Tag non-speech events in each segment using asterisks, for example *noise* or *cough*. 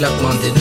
black man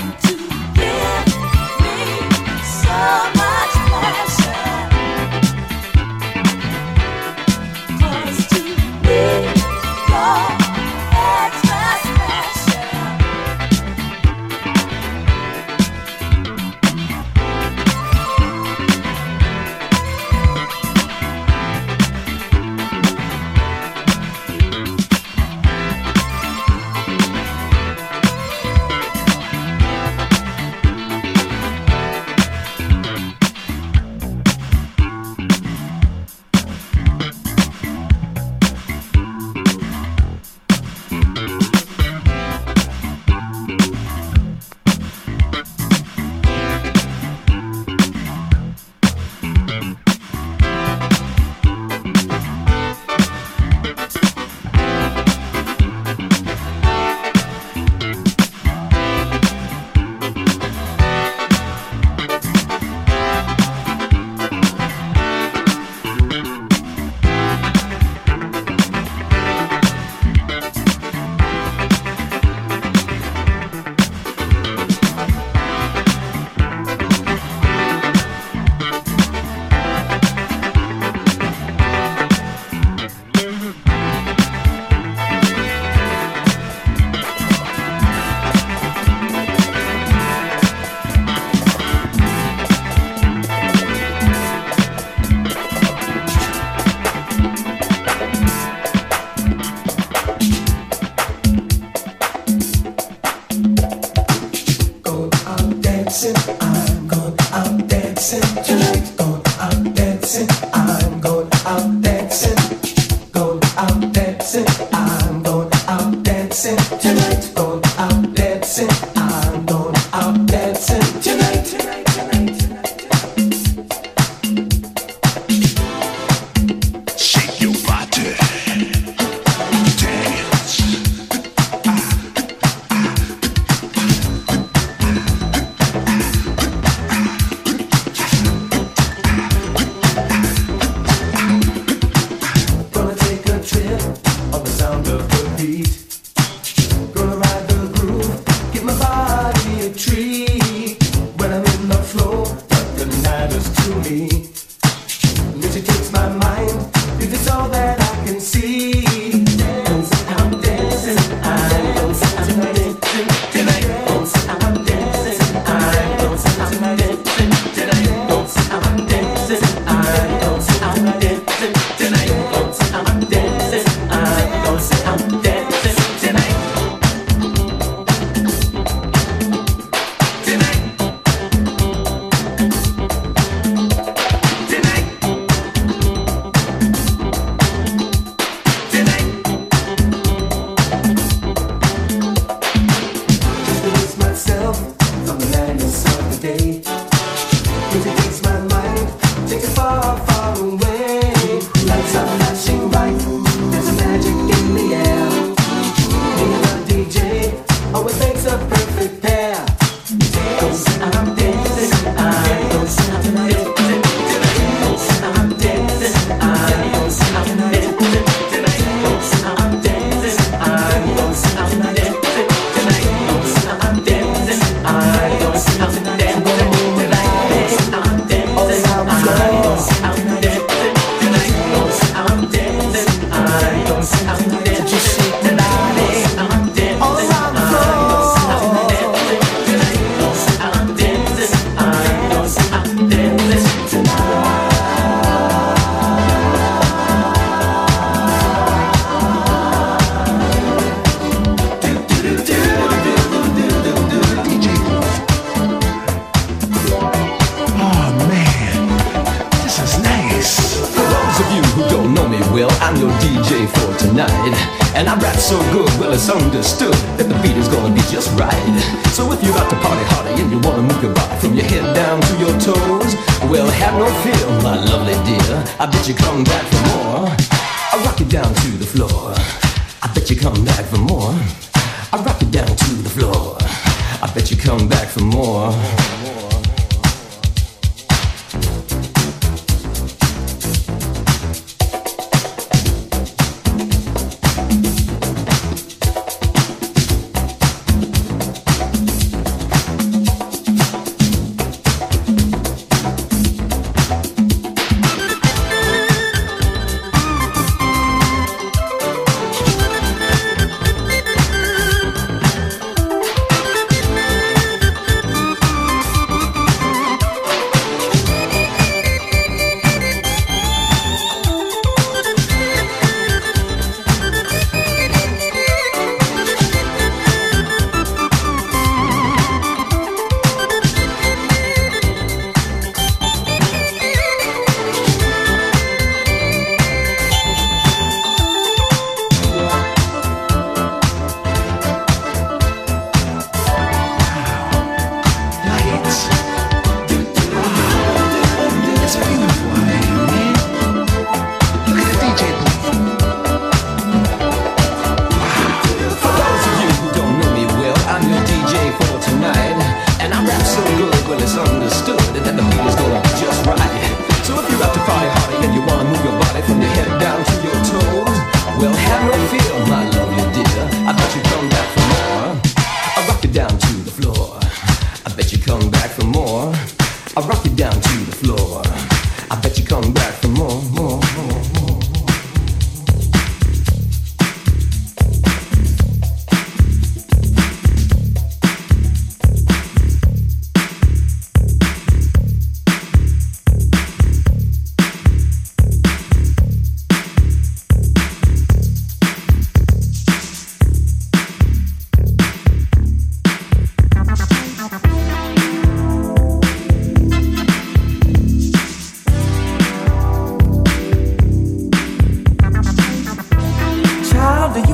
one, two.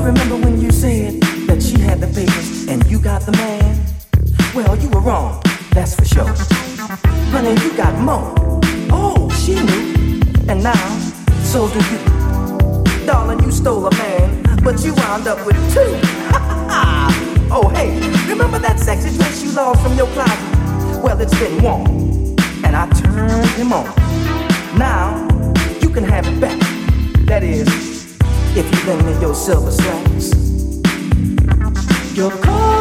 remember when you said that she had the papers and you got the man? Well, you were wrong, that's for sure. Honey, you got more. Oh, she knew. And now, so do you. Darling, you stole a man, but you wound up with two. *laughs* oh, hey, remember that sexy dress you lost from your closet? Well, it's been worn, and I turned him on. Now, you can have it back. That is, if you lend me your silver slacks. You're caught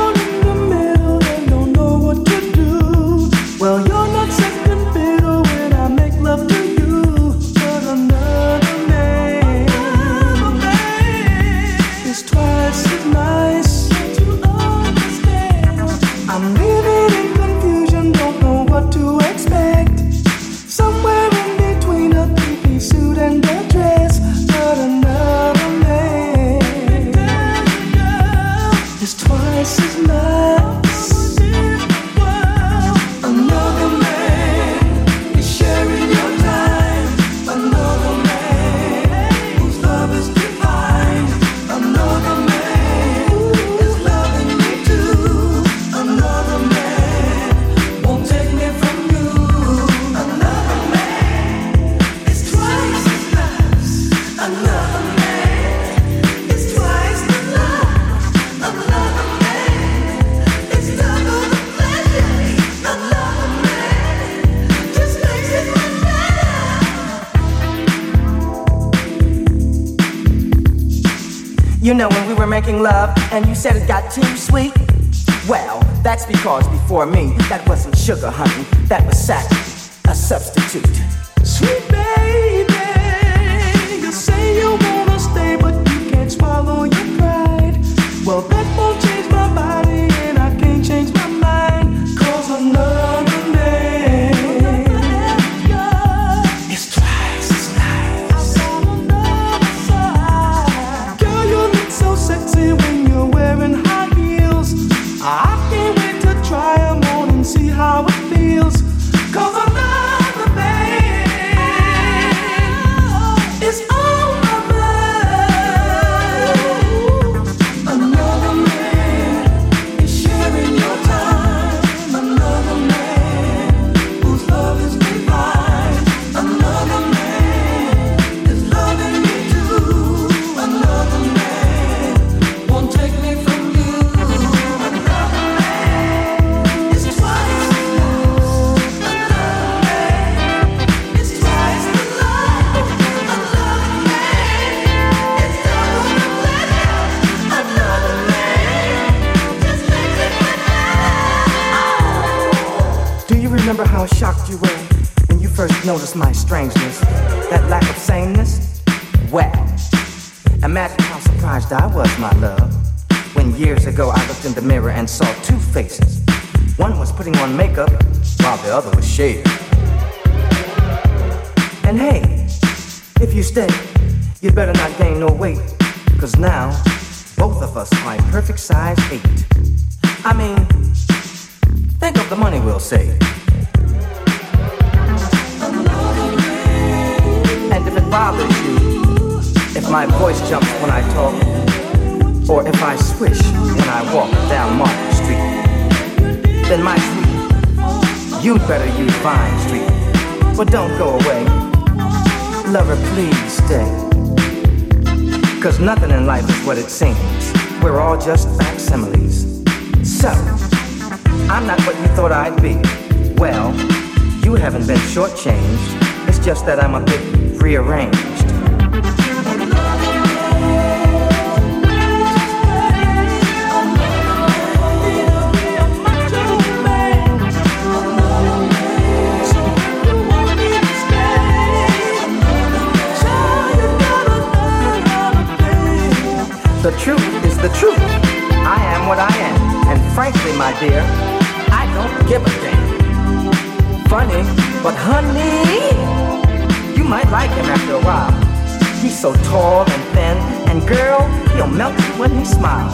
making love and you said it got too sweet? Well, that's because before me, that wasn't sugar, honey. That was sack, makeup while the other was shaved. And hey, if you stay, you'd better not gain no weight, cause now both of us are perfect size eight. I mean, think of the money we'll save. And if it bothers you, if my voice jumps when I talk, or if I swish when I walk down Market Street, then my sweet, you'd better use Vine Street. But don't go away. Lover, please stay. Cause nothing in life is what it seems. We're all just facsimiles. So, I'm not what you thought I'd be. Well, you haven't been shortchanged. It's just that I'm a bit rearranged. The truth is the truth. I am what I am. And frankly, my dear, I don't give a damn. Funny, but honey, you might like him after a while. He's so tall and thin, and girl, he'll melt you when he smiles.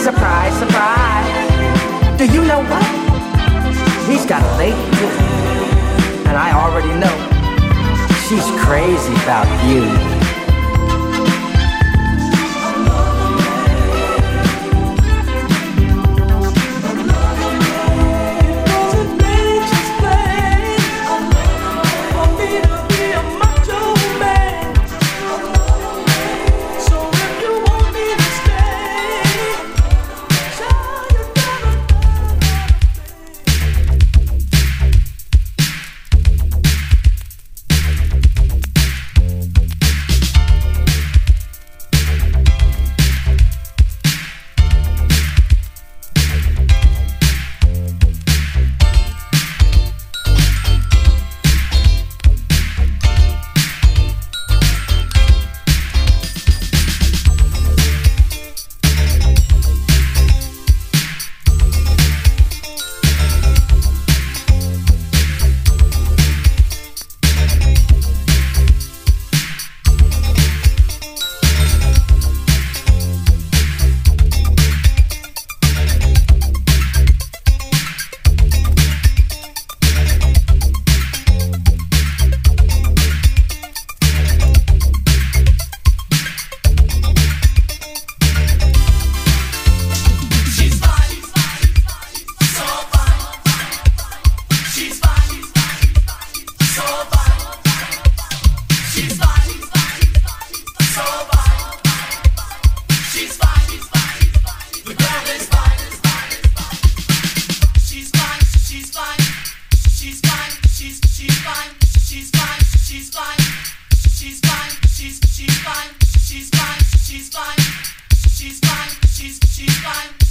Surprise, surprise. Do you know what? He's got a lady too. And I already know she's crazy about you. She's fine.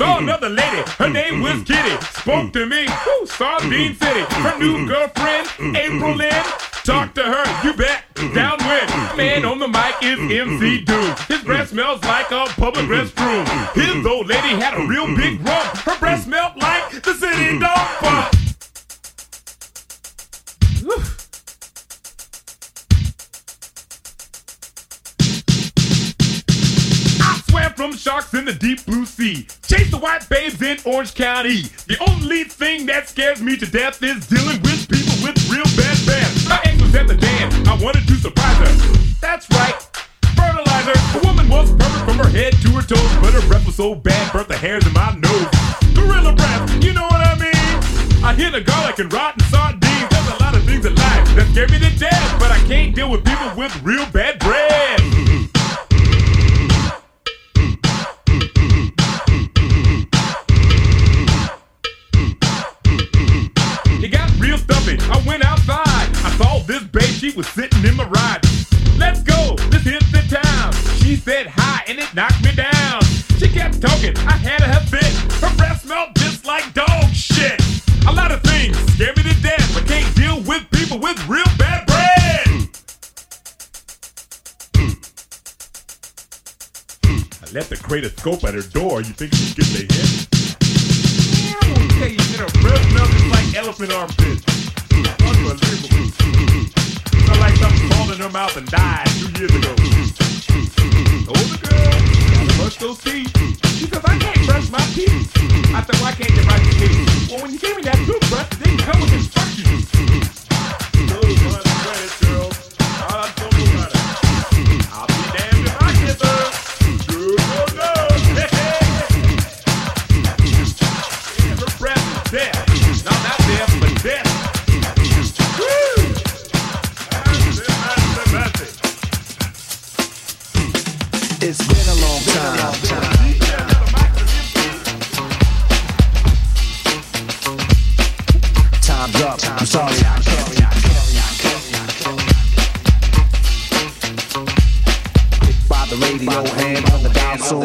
Saw mm-hmm. another lady, her mm-hmm. name was mm-hmm. Kitty. Spoke to me, Ooh, Sardine City. Her new girlfriend, April Lynn. Talk to her, you bet, downwind. Man on the mic is MC Doom. His breath smells like a public restroom. His old lady had a real big rump. Her breath smelled like the city dog fuck. Orange County. The only thing that scares me to death is dealing with people with real bad breath. My ex was at the dance. I wanted to surprise her. That's right. Fertilizer. The woman was perfect from her head to her toes, but her breath was so bad, burnt the hairs in my nose. Gorilla breath, you know what I mean? I hit a garlic and rotten sardines. There's a lot of things in life that scare me to death, but I can't deal with people with real bad breath. This babe, she was sitting in my ride. Let's go, let's hit the town. She said hi and it knocked me down. She kept talking, I had her fit. Her breath smelled just like dog shit. A lot of things scare me to death, but can't deal with people with real bad breath. I left the crate scope at her door. You think she'd get the hit? Tell you that her breath smells like elephant armpits. Unbelievable. Felt like something crawled in her mouth and died two years ago. Older girl, brush those teeth. She says, I can't brush my teeth. I said, why can't you brush your teeth? Well, when you gave me that toothbrush, it didn't come with instructions.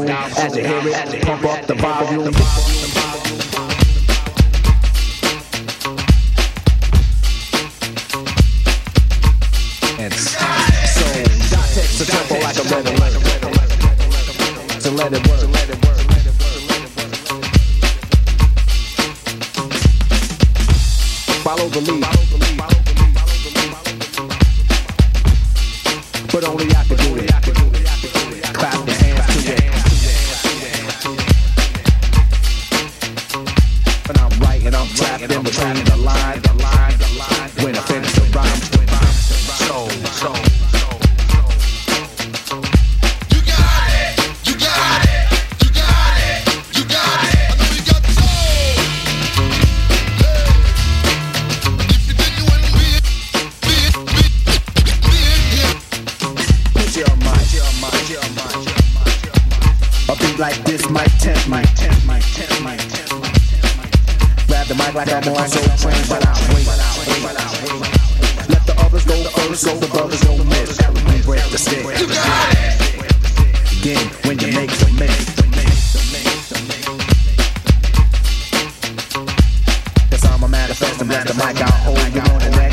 soon as you hear it. Pump up the volume. And so, That takes the tempo like a rhythm. To let it work. like this might tempt tent. Grab the mic like I'm on so train, but I wait. wait, wait, wait. Let the others go first, so the brothers don't miss. We break the stick. you got it. Again, when you make the mix. Cause I'm a manifest and let the mic I hold you on the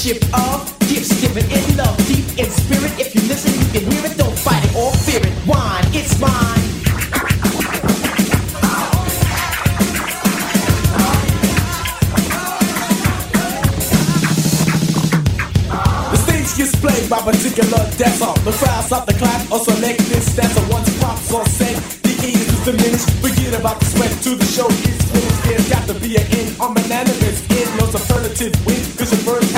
ship of gifts given in love, deep in spirit. If you listen, you can hear it. Don't fight it or fear it. Wine, it's mine. Displayed by particular dancer The crowd stop the clap or select this dancer Once props are set, the ease is diminished Forget about the sweat to the show it's finished There's got to be an end on unanimous end No superlative win, cause your bird